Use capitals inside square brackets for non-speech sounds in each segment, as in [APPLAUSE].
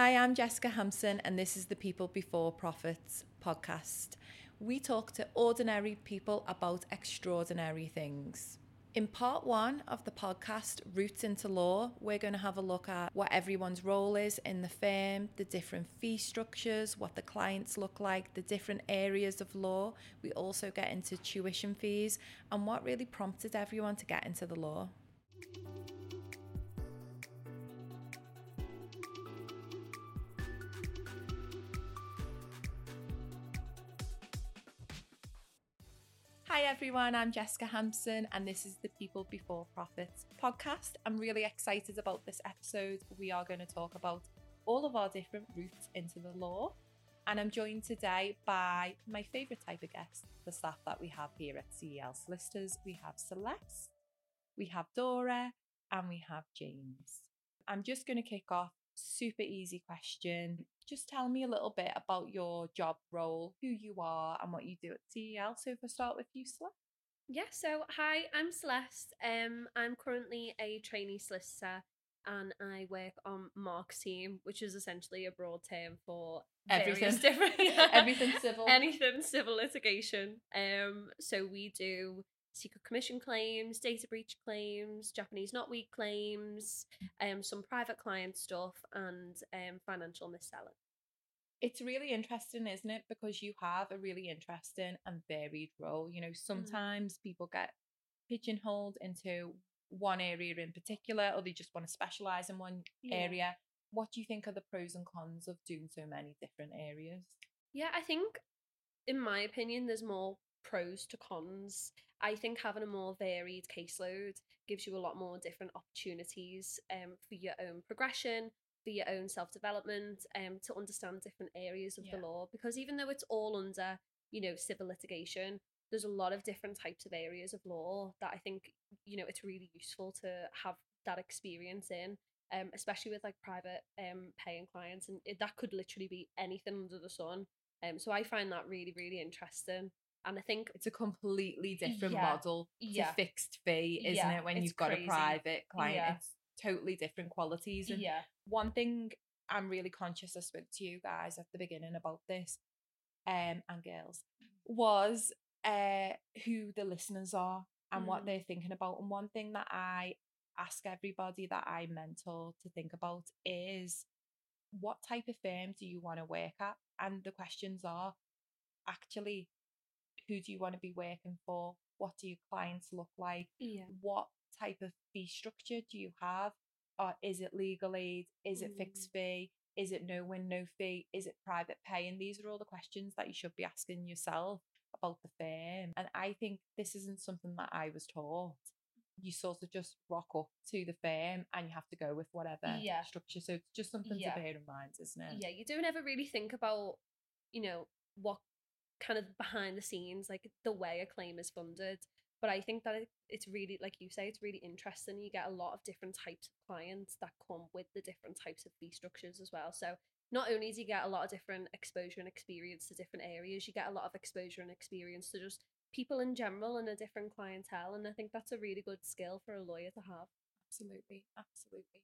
Hi, I'm Jessica Hampson, and this is the People Before Profits podcast. We talk to ordinary people about extraordinary things. In part one of the podcast, Routes into Law, we're going to have a look at what everyone's role is in the firm, the different fee structures, what the clients look like, the different areas of law. We also get into tuition fees and what really prompted everyone to get into the law. Hi everyone, I'm Jessica Hampson and this is the People Before Profits podcast. I'm really excited about this episode. We are going to talk about all of our different routes into the law. And I'm joined today by my favourite type of guest, the staff that we have here at CEL Solicitors. We have Celeste, we have Dora, and we have James. I'm just going to kick off super easy question. Just tell me a little bit about your job role, who you are, and what you do at CEL. So if I start with you, Celeste. Yeah, so hi, I'm Celeste. Um, I'm currently a trainee solicitor and I work on Mark's team, which is essentially a broad term for Everything. different [LAUGHS] Everything civil. [LAUGHS] anything civil litigation. Um, so we do secret commission claims, data breach claims, Japanese knotweed claims, um, some private client stuff, and um, financial mis-selling. It's really interesting, isn't it? Because you have a really interesting and varied role. You know, sometimes people get pigeonholed into one area in particular, or they just want to specialize in one Yeah. area. What do you think are the pros and cons of doing so many different areas? Yeah, I think, in my opinion, there's more pros to cons. I think having a more varied caseload gives you a lot more different opportunities um, for your own progression, for your own self development, um, to understand different areas of Yeah. the law. Because even though it's all under, you know, civil litigation, there's a lot of different types of areas of law that I think, you know, it's really useful to have that experience in um, especially with like private um paying clients, and it, that could literally be anything under the sun. Um, so I find that really, really interesting, and I think It's a completely different Yeah. model Yeah. to fixed fee, isn't Yeah, it? When it's you've got crazy. a private client, it's totally different qualities. And yeah, one thing I'm really conscious I spoke to you guys at the beginning about this, um, and girls, was uh who the listeners are and what Mm. they're thinking about. And one thing that I ask everybody that I mentor to think about is what type of firm do you want to work at? And the questions are actually who do you want to be working for? What do your clients look like? yeah, what type of fee structure do you have? Or is it legal aid? Is it fixed mm. fee? Is it no win, no fee? Is it private pay? And these are all the questions that you should be asking yourself about the firm. And I think this isn't something that I was taught. You sort of just rock up to the firm and you have to go with whatever Yeah. structure. So it's just something Yeah. to bear in mind, isn't it? yeah. You don't ever really think about, you know, what kind of behind the scenes, like the way a claim is funded. But I think that it, it's really, like you say, it's really interesting. You get a lot of different types of clients that come with the different types of fee structures as well. So not only do you get a lot of different exposure and experience to different areas, you get a lot of exposure and experience to just people in general and a different clientele. And I think that's a really good skill for a lawyer to have. Absolutely. Absolutely.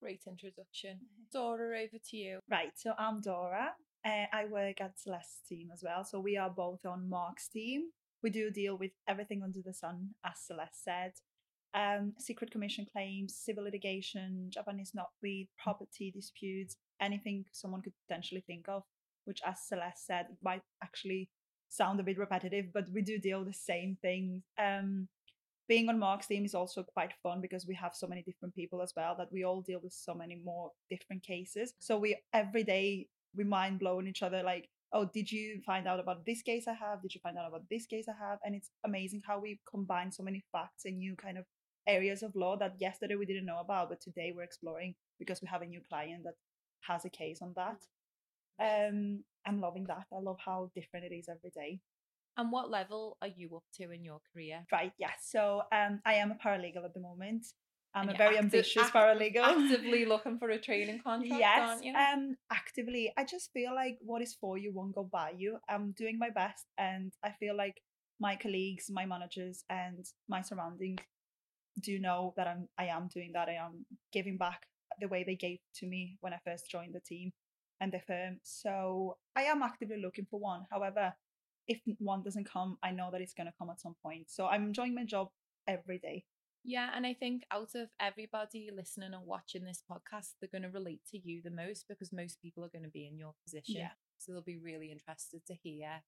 Great introduction. Dora, over to you. Right, so I'm Dora. Uh, I work at Celeste's team as well. So we are both on Mark's team. We do deal with everything under the sun, as Celeste said. Um, secret commission claims, civil litigation, Japanese knotweed, property disputes, anything someone could potentially think of, which, as Celeste said, might actually sound a bit repetitive, but we do deal the same things. Um, being on Mark's team is also quite fun because we have so many different people as well that we all deal with so many more different cases. So we every day we mind blowing each other like, oh, did you find out about this case I have? Did you find out about this case I have? And it's amazing how we combine so many facts and new kind of areas of law that yesterday we didn't know about, but today we're exploring because we have a new client that has a case on that. Um, I'm loving that. I love how different it is every day. And what level are you up to in your career? Right, yes. So um, I am a paralegal at the moment. I'm And a very acti- ambitious act- paralegal. Actively [LAUGHS] looking for a training contract, yes, aren't you? um, actively. I just feel like what is for you won't go by you. I'm doing my best, and I feel like my colleagues, my managers, and my surroundings do know that I'm I am doing that. I am giving back the way they gave to me when I first joined the team and the firm. So I am actively looking for one. However, if one doesn't come, I know that it's going to come at some point. So I'm enjoying my job every day. Yeah, and I think out of everybody listening and watching this podcast, they're going to relate to you the most because most people are going to be in your position. Yeah. So they'll be really interested to hear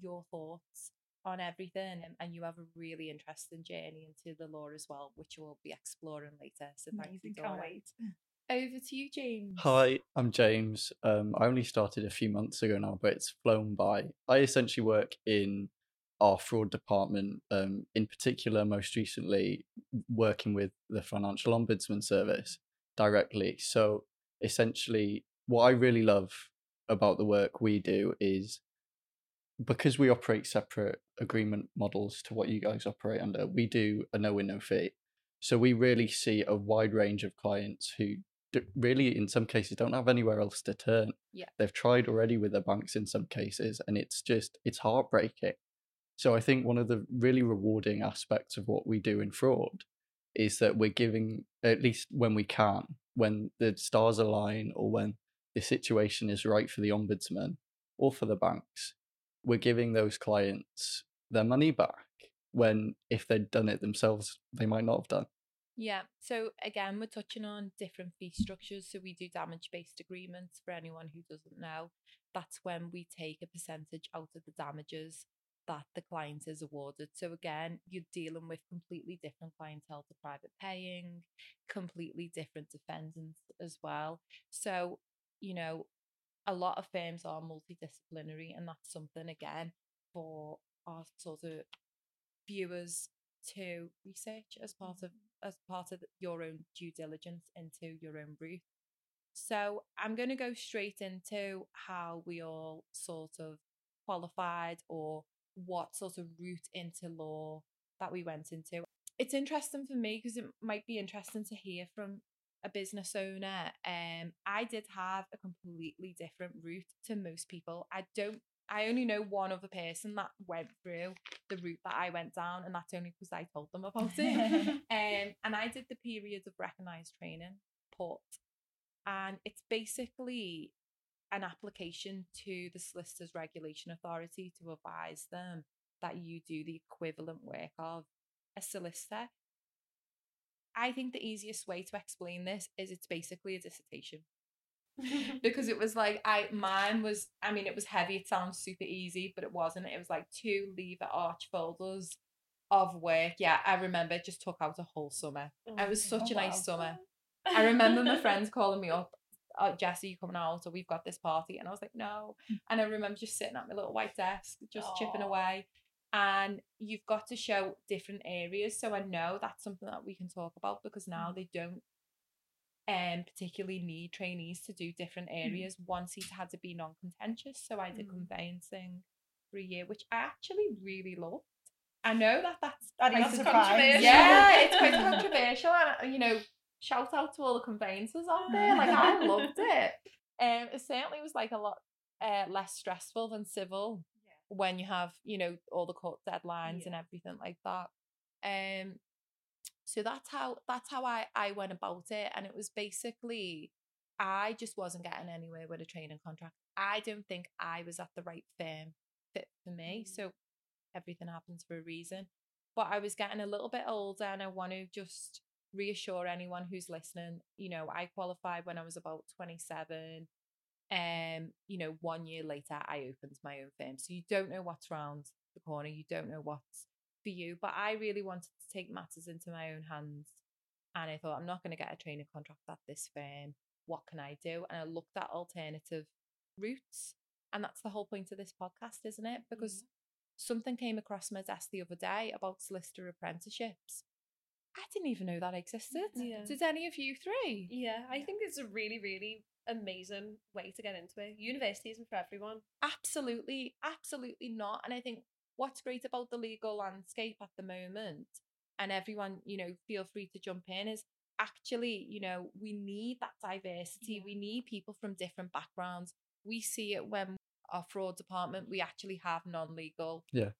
your thoughts on everything. And, and you have a really interesting journey into the law as well, which we'll be exploring later. So thank you, Amazing. Can't wait. Over to you, James. Hi, I'm James. Um, I only started a few months ago now, but it's flown by. I essentially work in our fraud department, um, in particular, most recently working with the Financial Ombudsman Service directly. So essentially, what I really love about the work we do is because we operate separate agreement models to what you guys operate under, we do a no win, no fee. So we really see a wide range of clients who really, in some cases, don't have anywhere else to turn. Yeah. They've tried already with their banks in some cases, and it's just, it's heartbreaking. So I think one of the really rewarding aspects of what we do in fraud is that we're giving, at least when we can, when the stars align or when the situation is right for the ombudsman or for the banks, we're giving those clients their money back when if they'd done it themselves, they might not have done. Yeah. So again, we're touching on different fee structures. So we do damage based agreements for anyone who doesn't know. That's when we take a percentage out of the damages that the client is awarded. So again, you're dealing with completely different clientele to private paying, completely different defendants as well. So, you know, a lot of firms are multidisciplinary, and that's something again for our sort of viewers to research as part of mm-hmm. as part of your own due diligence into your own route. So I'm going to go straight into how we all sort of qualified or what sort of route into law that we went into. It's interesting for me because it might be interesting to hear from a business owner. Um, I did have a completely different route to most people. I don't. I only know one other person that went through the route that I went down, and that's only because I told them about it. [LAUGHS] um, and I did the period of recognised training, PORT, and it's basically an application to the Solicitors Regulation Authority to advise them that you do the equivalent work of a solicitor. I think the easiest way to explain this is it's basically a dissertation. [LAUGHS] Because it was like I mine was I mean it was heavy it sounds super easy but it wasn't. It was like two lever arch folders of work. Yeah I remember it just took out a whole summer. Oh it was such Oh, a nice wow. summer. [LAUGHS] I remember my friends calling me up oh, Jesse you coming out? Or we've got this party. And I was like no. And I remember just sitting at my little white desk just chipping away. And you've got to show different areas. So I know that's something that we can talk about because now they don't um particularly need trainees to do different areas. One seat had to be non-contentious. So I did Mm. conveyancing for a year which I actually really loved. I know that that's Are you quite not a- surprised? controversial. yeah it's quite [LAUGHS] controversial. And you know shout out to all the conveyancers out there like I loved [LAUGHS] it. Um it certainly was like a lot uh, less stressful than civil when you have you know all the court deadlines and everything like that. Um so that's how that's how I I went about it and it was basically I just wasn't getting anywhere with a training contract. I don't think I was at the right firm fit for me Mm. so everything happens for a reason. But I was getting a little bit older and I want to just reassure anyone who's listening you know I qualified when I was about 27 um you know one year later i opened my own firm. So you don't know what's around the corner you don't know what's for you but i really wanted to take matters into my own hands and i thought i'm not going to get a training contract at this firm what can i do? And i looked at alternative routes and that's the whole point of this podcast isn't it? Because something came across my desk the other day about solicitor apprenticeships i didn't even know that existed Yeah. did any of you three Yeah, I think it's a really, really amazing way to get into it. University isn't for everyone. Absolutely, absolutely not. And I think what's great about the legal landscape at the moment, and everyone, you know, feel free to jump in, is actually, you know, we need that diversity. Yeah. We need people from different backgrounds. We see it when our fraud department, we actually have non legal Yeah.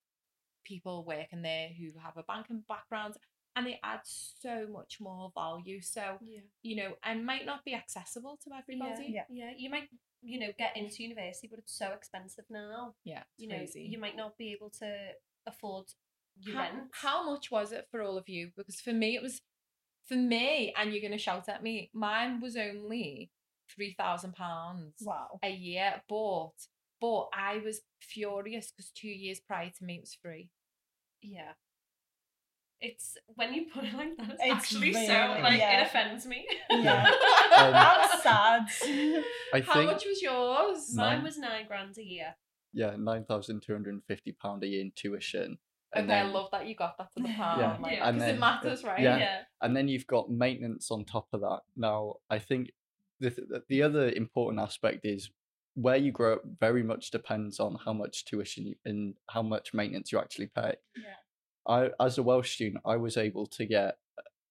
people working there who have a banking background. And they add so much more value. So, Yeah. you know, and might not be accessible to everybody. Yeah. Yeah. You might, you know, get into university, but it's so expensive now. Yeah, it's You know, crazy. you might not be able to afford your how, rent. how much was it for all of you? Because for me, it was for me, and you're gonna shout at me. Mine was only three thousand pounds Wow. a year, but but I was furious because two years prior to me it was free. Yeah. It's when you put it like that, it's, It's actually so like yeah. it offends me. Yeah. [LAUGHS] Um, That's sad. I How think much was yours? Mine- Mine was nine grand a year. yeah, nine thousand two hundred and fifty pound a year in tuition. Okay, And I love that you got that to the Yeah. pound. Yeah. like, Yeah. because it then- matters, right? Yeah. and then you've got maintenance on top of that. Now, I think the th- the other important aspect is where you grow up very much depends on how much tuition you, and how much maintenance you actually pay. Yeah. I, as a Welsh student, I was able to get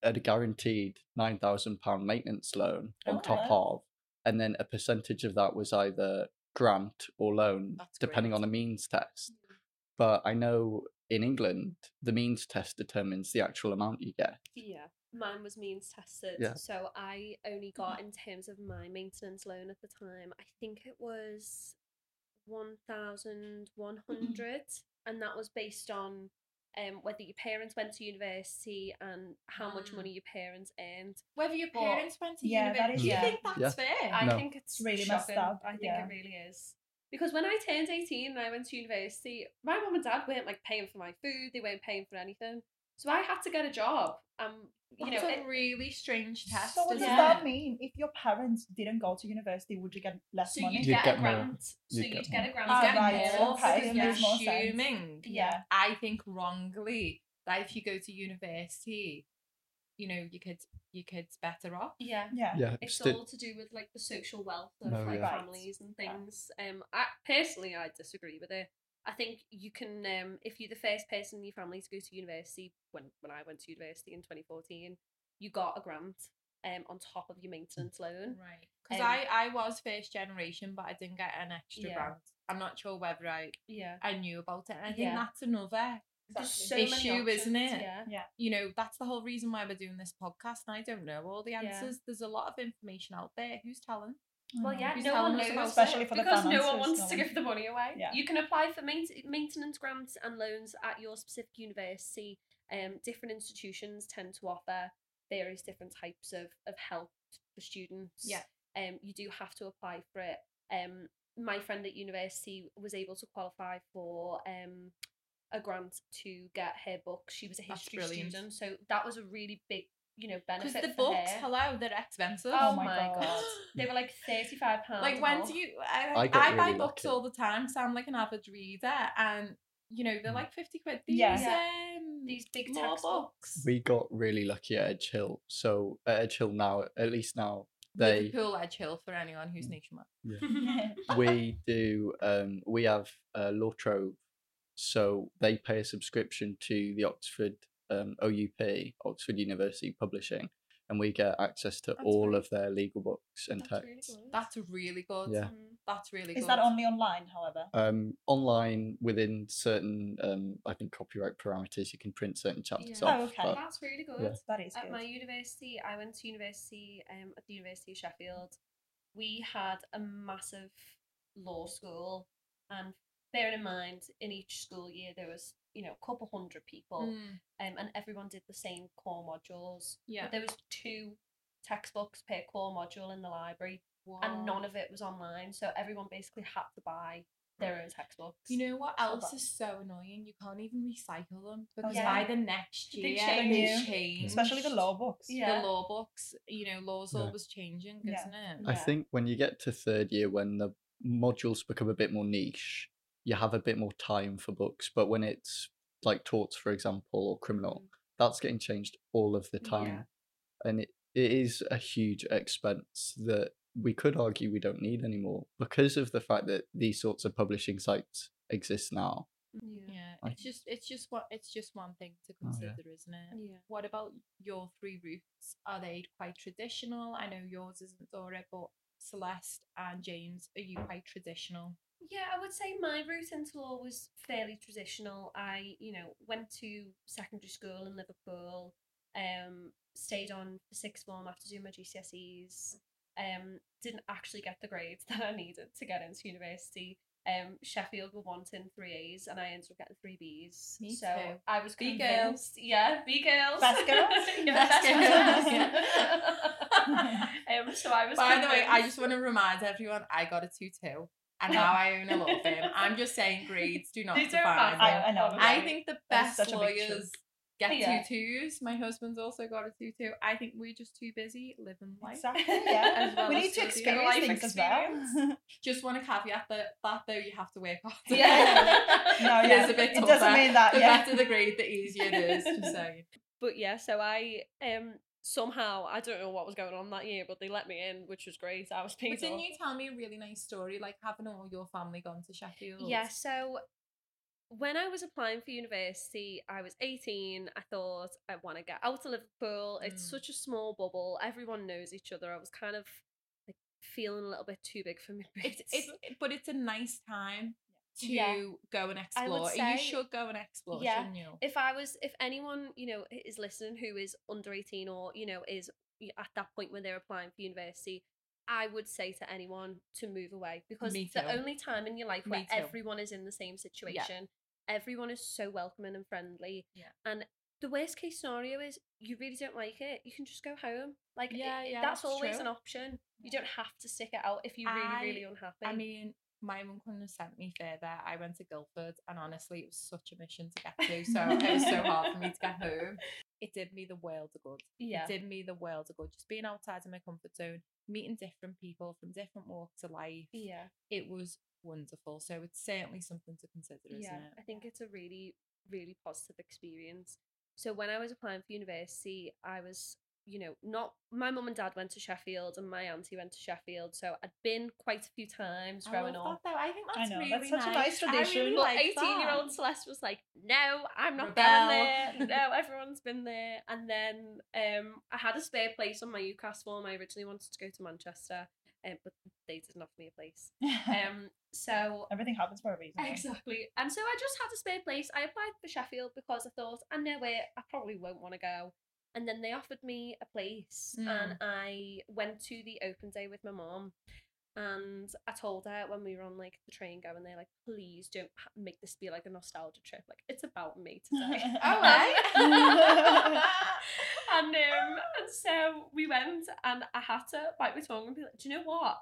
a guaranteed nine thousand pound maintenance loan on top of, and then a percentage of that was either grant or loan, That's depending great. on the means test. Hmm. But I know in England, the means test determines the actual amount you get. Yeah. Mine was means tested. Yeah. So I only mm-hmm. got in terms of my maintenance loan at the time, I think it was one thousand one hundred. and that was based on um whether your parents went to university and how much Mm. money your parents earned. Whether your But- parents went to Yeah, that university, is- do you yeah. think that's Yeah. fair? I No. think it's really messed shocking. up, I think yeah. it really is. Because when I turned 18 and I went to university, my mum and dad weren't like paying for my food, they weren't paying for anything. So I had to get a job. Um, you That's know, a it- really strange test. so what does isn't that mean? If your parents didn't go to university, would you get less so money? you'd You'd get, get a more. grant. So You'd you'd get get, a grant. You Ah, get right, more okay, because it you're makes more sense. assuming, Yeah. I think wrongly, that if you go to university, you know, your kids, your kids better off. Yeah. Yeah. Yeah, It's sti- all to do with like the social wealth of No, like yeah. Families and Yeah. things. Um, I personally I disagree with it. I think you can um if you're the first person in your family to go to university when when I went to university in 2014, you got a grant um on top of your maintenance loan. Right. Because Um, I, I was first generation, but I didn't get an extra Yeah. grant. I'm not sure whether I, Yeah. I knew about it. And I think Yeah. that's another, Exactly. so Issue, isn't it? Yeah. yeah. you know, that's the whole reason why we're doing this podcast. And I don't know all the Yeah. answers. There's a lot of information out there. Who's telling? Well, yeah, no one knows Especially it for the because no one wants to give the money away. Yeah. You can apply for main- maintenance grants and loans at your specific university. Um, different institutions tend to offer various different types of, of help for students. Yeah. Um, you do have to apply for it. Um, my friend at university was able to qualify for um a grant to get her books. She was a history student, so that was a really big, you know, Because benefit the books, her. hello, they're expensive. Oh, Oh my my god. God. They were like thirty five pounds. like when do you I, I I, got buy books lucky. all the time so I'm like an avid reader and you know they're Mm. like 50 quid these Yeah. um these big law textbooks? we got really lucky at Edge Hill. So at Edge Hill now, at least now, they Liverpool Edge Hill for anyone who's Mm. nationwide [LAUGHS] we do um we have uh, Law Trove, so they pay a subscription to the Oxford um, OUP, Oxford University Publishing, and we get access to That's all great. of their legal books and That's texts. good. that's really good Yeah. Mhm. that's really Is good that only online, however? Um, online within certain um, I think copyright parameters, you can print certain chapters Yeah. off. Oh, okay. but- That's really good. Yeah. That is At good. my university, I went to university um, at the University of Sheffield. We had a massive law school, and bearing in mind, in each school year there was you know a couple hundred people, Mm, um, and everyone did the same core modules. yeah But there was two textbooks per core module in the library, and none of it was online, so everyone basically had to buy their own textbooks. you know what else is so annoying you can't even recycle them because yeah. by the next They year change. they change Especially the law books. Yeah. the law books you know law's Yeah. always changing Yeah. isn't it I Yeah. think when you get to third year, when the modules become a bit more niche, you have a bit more time for books. But when it's like torts, for example, or criminal, mm. that's getting changed all of the Yeah. time, and it, it is a huge expense that we could argue we don't need anymore because of the fact that these sorts of publishing sites exist now. Yeah. yeah I- it's just it's just what it's just one thing to Oh, yeah. consider isn't it Yeah. what about your three routes are they quite traditional i know yours isn't dora but celeste and james are you quite traditional Yeah, I would say my route into law was fairly traditional. I, you know, went to secondary school in Liverpool. Um, stayed on for sixth form after doing my GCSEs. Um, didn't actually get the grades [LAUGHS] that I needed to get into university. Um, Sheffield were wanting three A's and I ended up getting three B's. Me so too. I was B girls. Yeah, B girls. Best girls? [LAUGHS] yeah, Best best girls. girls. [LAUGHS] um, so I was. By the way, I just want to remind everyone I got a 2 2. And now I own a law firm. I'm just saying grades do not don't define matter, I- I know. I think the best such a big lawyers get Yeah. two twos. My husband's also got a two two. I think we're just too busy living life. Exactly. Yeah. [LAUGHS] Well we need to experience things as well. [LAUGHS] Just want to caveat that that though you have to work hard. Yeah. [LAUGHS] no, It yeah. is a bit it doesn't mean that. the Yeah. better the grade, the easier it is. Just saying. but yeah, so I um somehow I don't know what was going on that year, but they let me in, which was great. I was paid But didn't you tell me a really nice story, like having all your family gone to Sheffield? Yeah, so when I was applying for university, I was 18. I thought I want to get out of Liverpool. It's Mm. such a small bubble. Everyone knows each other. I was kind of like feeling a little bit too big for me. [LAUGHS] It's, it's but it's a nice time to Yeah. go and explore. say- you should go and explore, Yeah. shouldn't you? if I was, if anyone you know is listening who is under 18 or you know is at that point when they're applying for university, I would say to anyone to move away because it's the only time in your life Me where too. everyone is in the same situation. Everyone is so welcoming and friendly. Yeah. And the worst case scenario is you really don't like it, you can just go home. Like it- Yeah, yeah, that's that's always true. an option. You don't have to stick it out if you're really, I- really unhappy. I mean, my mum couldn't have sent me further. I went to Guildford, and honestly, it was such a mission to get to. So it was so hard for me to get home. [LAUGHS] It did me the world of good. yeah. It did me the world of good. Just being outside of my comfort zone, meeting different people from different walks of life. Yeah. It was wonderful. So it's certainly something to consider, isn't yeah, it? I think it's a really, really positive experience. So when I was applying for university, I was, you know, not my mum and dad went to Sheffield and my auntie went to Sheffield, so I'd been quite a few times I growing love up. that, though. I think I that's know, really that's such a nice I really tradition. But like eighteen-year-old Celeste was like, "No, I'm not Rebel. going there. [LAUGHS] No, everyone's been there." And then um, I had a spare place on my UCAS form. I originally wanted to go to Manchester, um, but they didn't offer me a place. [LAUGHS] Um, so Everything happens for a reason. Exactly. And so I just had a spare place. I applied for Sheffield because I thought, I know it, I probably won't want to go. And then they offered me a place Mm. and I went to the open day with my mom. And I told her when we were on like the train going there, like, please don't make this be like a nostalgia trip. Like, it's about me today. [LAUGHS] [LAUGHS] Oh, right. [LAUGHS] and um, and so we went, and I had to bite my tongue and be like, "Do you know what?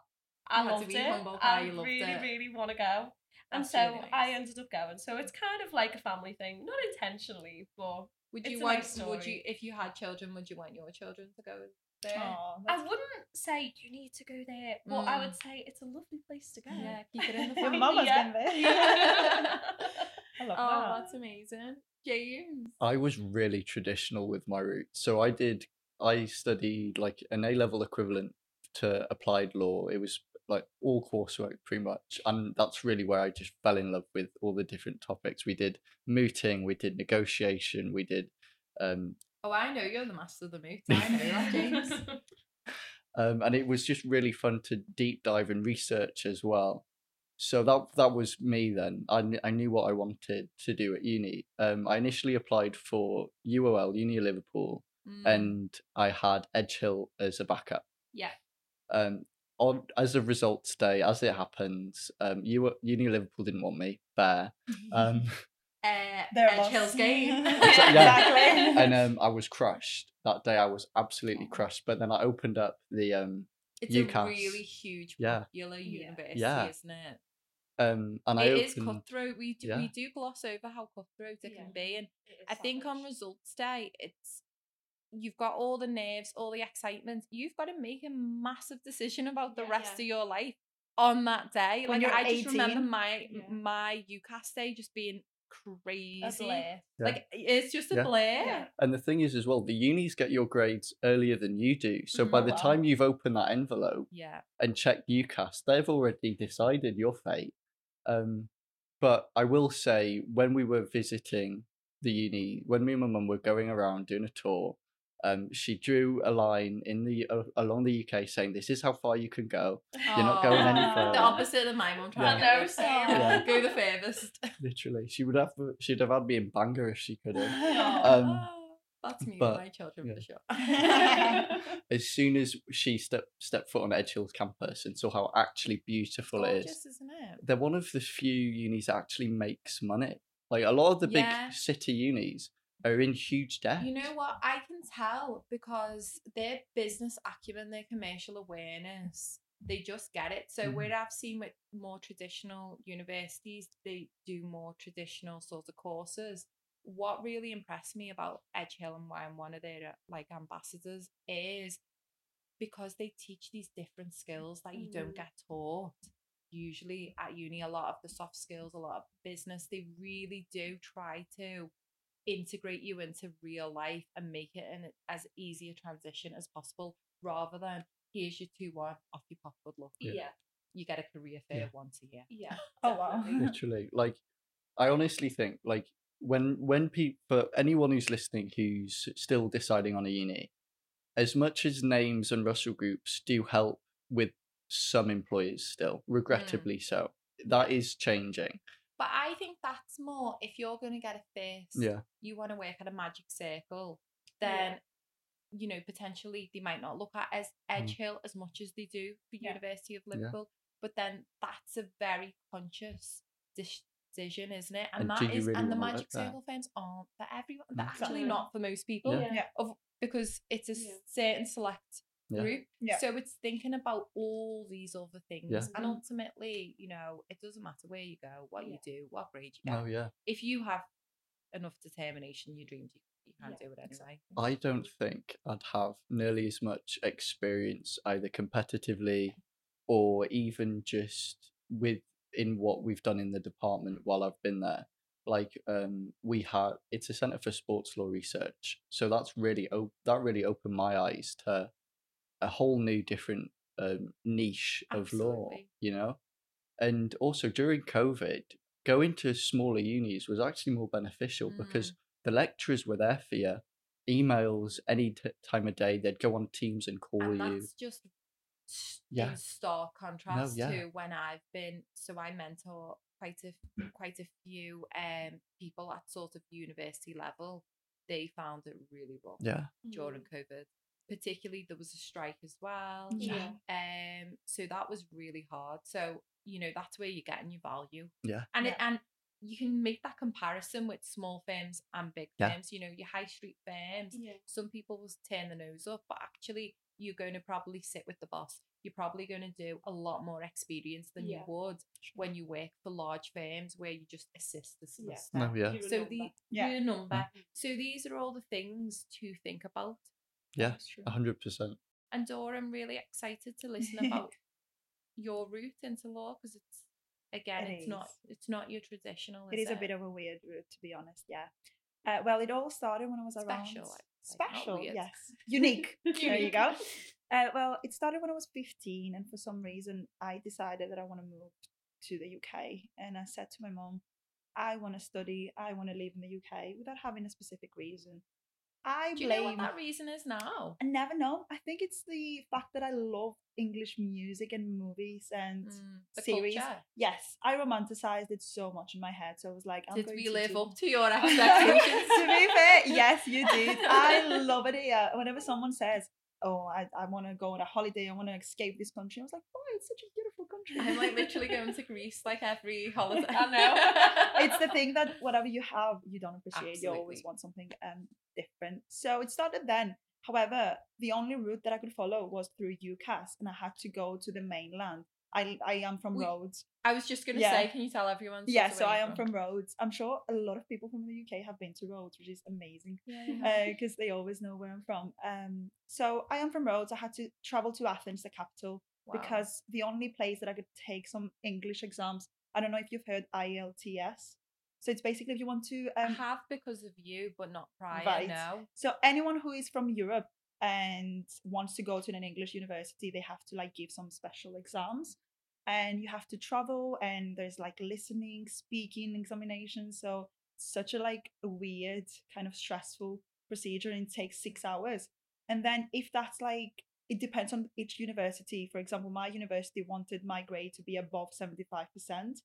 I You loved it. I loved really, it." really want to go." And That's so really I ended up going. So it's kind of like a family thing, not intentionally, but Would It's you a want? nice would story. you, if you had children, would you want your children to go there? Aw, I that's- wouldn't say you need to go there. But I would mm. say it's a lovely place to go. Yeah, keep it in the [LAUGHS] Your family. mum has Yeah. been there. Yeah. [LAUGHS] [LAUGHS] I love Oh, that. that's amazing. James. I was really traditional with my route. So I did, I studied like an A level equivalent to applied law. It was like all coursework pretty much. And that's really where I just fell in love with all the different topics. We did mooting, we did negotiation, we did, um, Oh, I know you're the master of the moot. I know that, James. um, and it was just really fun to deep dive and research as well. So that that was me then. I, kn- I knew what I wanted to do at uni. Um, I initially applied for UOL, Uni Liverpool, Mm, and I had Edge Hill as a backup. yeah. Um, on as a results day, as it happens, um, U- Uni of Liverpool didn't want me there. Um, [LAUGHS] Uh, Edge. Hills game. exactly. and um, I was crushed that day. I was absolutely crushed. But then I opened up the um, It's UCAS. a really huge, Yeah. popular Yeah. university, Yeah. isn't it? um, and I It is opened. cutthroat. We do, Yeah. we do gloss over how cutthroat it Yeah. can be, and I think on results day, it's you've got all the nerves, all the excitement. You've got to make a massive decision about the Yeah. rest Yeah. of your life on that day. When like you're I just remember my Yeah. my UCAS day just being crazy. a blur. Yeah. Like it's just a Yeah. blur. Yeah. And the thing is, as well, the unis get your grades earlier than you do. So by Mhm. the wow. time you've opened that envelope Yeah. and checked UCAS, they've already decided your fate. Um, but I will say, when we were visiting the uni, when me and my mum were going around doing a tour, um, she drew a line in the uh, along the UK saying, "This is how far you can go." You're not going any further. The opposite of my mum trying Yeah. to No, go, same. [LAUGHS] Yeah. go the furthest. Literally, she would have she'd have had me in Bangor if she could have. Aw. Um, That's me But- and my children yeah. for sure. [LAUGHS] as soon as she stepped stepped foot on Edge Hill campus and saw how actually beautiful it is, Gorgeous, isn't it? they're one of the few unis that actually makes money. Like a lot of the big city unis are in huge debt. You know what? I can tell because their business acumen, their commercial awareness, they just get it. So Mhm. where I've seen with more traditional universities, they do more traditional sorts of courses. What really impressed me about Edge Hill and why I'm one of their like ambassadors is because they teach these different skills that you don't Mm. get taught usually at uni a lot of the soft skills a lot of business they really do try to integrate you into real life and make it an as easy a transition as possible rather than here's your two one off you pop good luck Yeah. Yeah. you get a career fair Yeah. once a year Yeah. [LAUGHS] Oh, wow. [LAUGHS] literally like i honestly think like when when people for anyone who's listening who's still deciding on a uni as much as names and russell groups do help with some employers still mm. regrettably so that is changing but i think that's more if you're going to get a first yeah you want to work at a magic circle Yeah. then you know potentially they might not look at as edge hill as much as they do for Yeah. university of liverpool but then that's a very conscious decision isn't it and, And that do is you really and the magic work there? circle firms aren't for everyone they're actually not for most people Yeah. Yeah. of because it's a Yeah. certain select Yeah. group Yeah. so it's thinking about all these other things Yeah. and Mhm. ultimately you know it doesn't matter where you go what you do what grade you get oh yeah if you have enough determination, your dreams, you, you can Yeah, do it anyway. I don't think I'd have nearly as much experience either competitively or even just with in what we've done in the department while I've been there. Like um, we had, it's a centre for sports law research, so that's really op- that really opened my eyes to a whole new different um, niche of law. You know, and also during COVID, going to smaller unis was actually more beneficial because the lecturers were there for you. Emails any t- time of day, they'd go on Teams and call and you. that's just Yeah. in stark contrast yeah. to when I've been. So I mentor quite a quite a few um people at sort of university level. They found it really rough Yeah, during COVID. Particularly, there was a strike as well. Yeah. Um, so that was really hard. So you know that's where you're getting your value. Yeah. And it, and you can make that comparison with small firms and big Yeah. firms. You know, your high street firms. Yeah. Some people will turn the nose up, but actually, you're going to probably sit with the boss. You're probably going to do a lot more experience than Yeah. you would when you work for large firms where you just assist the Yeah. solicitor. no, yeah, So number. the Yeah. your number. So these are all the things to think about. Yeah, a hundred percent. And Dora, I'm really excited to listen about [LAUGHS] your route into law because it's again, It it's not it's not your traditional. It is a bit of a weird route, to be honest. Yeah. Uh, well, it all started when I was around Special, I'd special, yes, unique. [LAUGHS] there you go. Uh, well, it started when I was fifteen, and for some reason, I decided that I want to move to the UK, and I said to my mom, "I want to study. I want to live in the UK without having a specific reason." I Do you blame. know what that reason is now? I never know. I think it's the fact that I love English music and movies and Mm, the series. culture. Yes, I romanticized it so much in my head. So I was like, I'm Did going we to live do- up to your expectations? [LAUGHS] to be fair, yes, you [LAUGHS] did. I love it here. Whenever someone says, "Oh, I, I want to go on a holiday. I want to escape this country," I was like, "Oh, it's such a beautiful country." I'm like literally going to Greece like every holiday. [LAUGHS] I know. it's the thing that whatever you have, you don't appreciate. You always want something um different. So it started then. However, the only route that I could follow was through UCAS, and I had to go to the mainland. I I am from We- Rhodes. I was just gonna Yeah. say, can you tell everyone? Yeah, so I am from Rhodes. I'm sure a lot of people from the UK have been to Rhodes, which is amazing Yeah. because they always know where I'm from. Um, so I am from Rhodes. I had to travel to Athens, the capital, Wow. because the only place that I could take some English exams. I don't know if you've heard IELTS. So it's basically if you want to. Um, have because of you, but not prior. Right. No. so anyone who is from Europe and wants to go to an English university, they have to like give some special exams, and you have to travel, and there's like listening, speaking examinations. So such a like a weird kind of stressful procedure, and it takes six hours. And then if that's like it depends on each university. For example, my university wanted my grade to be above seventy five percent,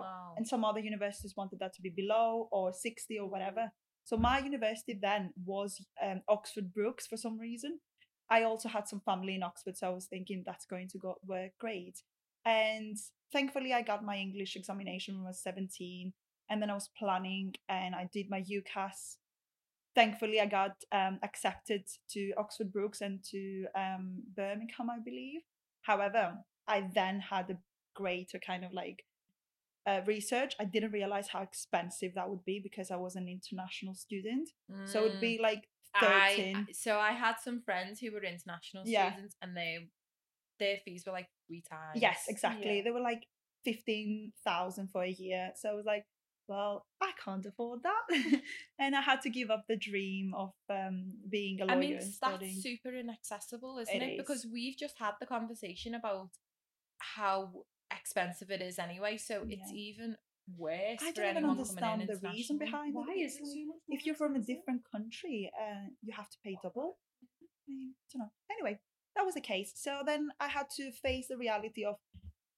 Wow. and some other universities wanted that to be below or 60 or whatever So my university then was um, Oxford Brookes for some reason. I also had some family in Oxford, so I was thinking that's going to go work great. And thankfully, I got my English examination when I was 17, and then I was planning and I did my UCAS. Thankfully, I got um, accepted to Oxford Brookes and to um, Birmingham, I believe. However, I then had a greater kind of like uh, research. I didn't realize how expensive that would be because I was an international student. So it would Mm. be like I 13. so I had some friends who were international Yeah. students and they their fees were like three times. Yes, exactly. Yeah. They were like 15,000 for a year. So I was like, well, I can't afford that. [LAUGHS] and I had to give up the dream of um, being a lawyer I mean, that's studying. super inaccessible, isn't It it? Because we've just had the conversation about how expensive it is anyway. So it's Yeah. even worse I for don't even in understand the reason behind Why it. is it so If you're from a different country, uh, you have to pay double. I don't know. Anyway, that was the case. So then I had to face the reality of,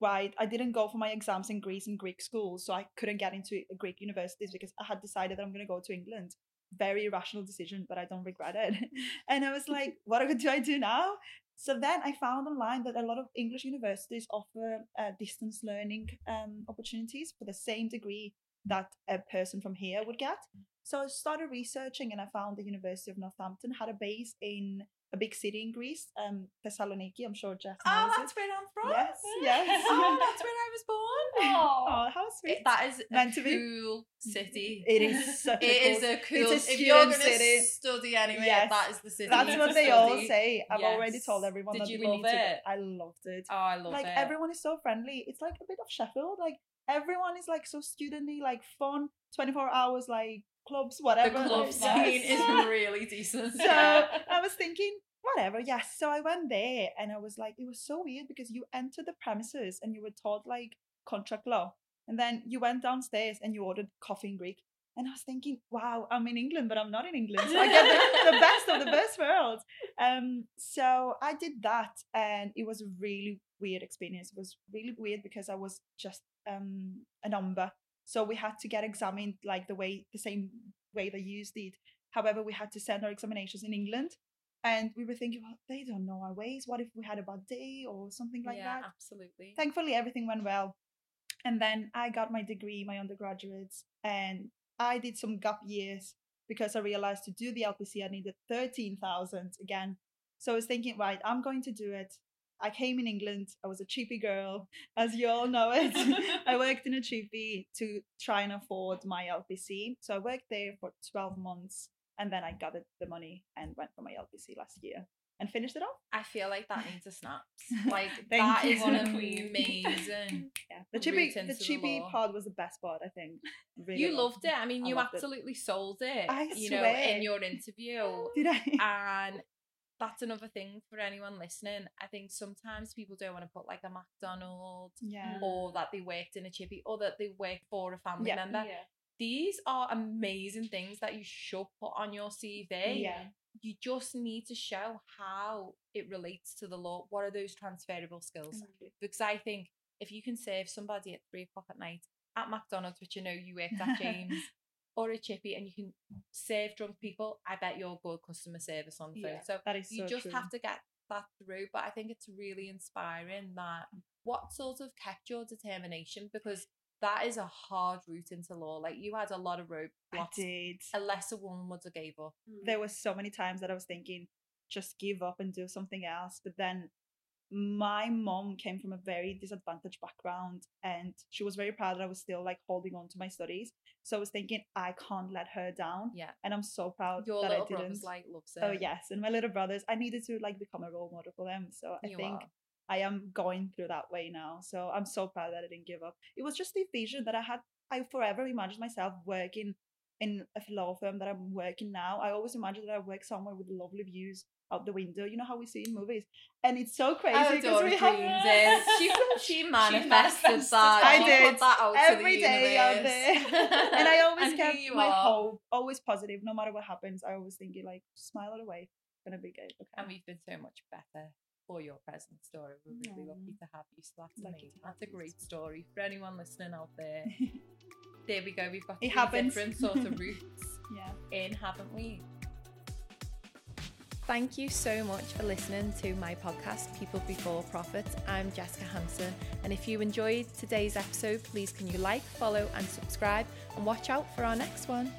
right, I didn't go for my exams in Greece and Greek schools, so I couldn't get into Greek universities because I had decided that I'm going to go to England. Very irrational decision, but I don't regret it. [LAUGHS] and I was like, what do I do now? So then I found online that a lot of English universities offer uh, distance learning um, opportunities for the same degree that a person from here would get. So I started researching and I found the University of Northampton had a base in a big city in Greece, um, Thessaloniki. I'm sure knows Oh, it. that's where I'm from. Yes, yes. [LAUGHS] oh, that's where I was born. [LAUGHS] Oh, how sweet. It- that is a Meant to be. cool city. It is such [LAUGHS] a It cool is a cool. it's a if you're gonna city. study anyway, Yes. that is the city. That's what they to all say. I've already told everyone Did that you we love need to go. it? I loved it. Oh, I love like it. everyone is so friendly. It's like a bit of Sheffield. Like everyone is like so studenty, like fun, 24 hours, like clubs, whatever. the club like, scene is really decent. so I was thinking, whatever, yes. So I went there and I was like, it was so weird because you entered the premises and you were taught like contract law. And then you went downstairs and you ordered coffee in Greek. And I was thinking, wow, I'm in England, but I'm not in England. So I get the, the [LAUGHS] best of the best worlds. Um, so I did that and it was a really weird experience. It was really weird because I was just um a number. So we had to get examined like the way the same way they used it. However, we had to send our examinations in England. And we were thinking, well, they don't know our ways. What if we had a bad day or something like yeah, that? absolutely. Thankfully, everything went well. And then I got my degree, my undergraduates, and I did some gap years because I realized to do the LPC, I needed 13,000 again. So I was thinking, right, I'm going to do it. I came in England. I was a cheapy girl, [LAUGHS] as you all know it. [LAUGHS] I worked in a cheapy to try and afford my LPC. So I worked there for 12 months and then I gathered the money and went for my LPC last year and finished it off. I feel like that needs a [LAUGHS] snaps. Like that you. is [LAUGHS] queen. amazing. Yeah, the chippy, the into the chippy law. part was the best part, I think. [LAUGHS] Really you loved it. I mean, I you loved it. absolutely sold it. I you know, in your interview. Did I? and that's another thing for anyone listening. I think sometimes people don't want to put like a McDonald's yeah. or that they worked in a chippy or that they work for a family Yeah. member. Yeah. These are amazing things that you should put on your CV. Yeah. You just need to show how it relates to the law. What are those transferable skills? Exactly. Because I think if you can serve somebody at three o'clock at night at McDonald's, which you know you worked at James, [LAUGHS] or a chippy, and you can serve drunk people, I bet you're good customer service on the phone. Yeah, So that is you so just true. have to get that through. But I think it's really inspiring that mm. what sort of kept your determination because that is a hard route into law. Like you had a lot of I roadblocks. did. Unless a woman would have gave up. There were so many times that I was thinking, just give up and do something else. But then my mom came from a very disadvantaged background and she was very proud that I was still like holding on to my studies. So I was thinking, I can't let her down. Yeah. And I'm so proud Your that little I didn't. brother's like loves it. Oh yes, and my little brothers, I needed to like become a role model for them. So I You think are. I am going through that way now. So I'm so proud that I didn't give up. It was just the vision that I had. I forever imagined myself working in a law firm that I'm working now. I always imagined that I work somewhere with lovely views out the window. You know how we see in movies, and it's so crazy I because adore we have. [LAUGHS] She she manifested manifested that. I She did. That out Every to the day out there. and I [LAUGHS] always And kept my are. hope, always positive, no matter what happens. I always thinking like, smile it away. It's gonna be good. Okay. And we've been so much better for your present story. We're really lucky to have you. So that's Lucky amazing. That's a great story for anyone listening out there. [LAUGHS] there we go. We've got It happens. different sorts of [LAUGHS] routes. Yeah. in, haven't we? Thank you so much for listening to my podcast, People Before Profits. I'm Jessica Hampson, and if you enjoyed today's episode, please can you like, follow, and subscribe, and watch out for our next one.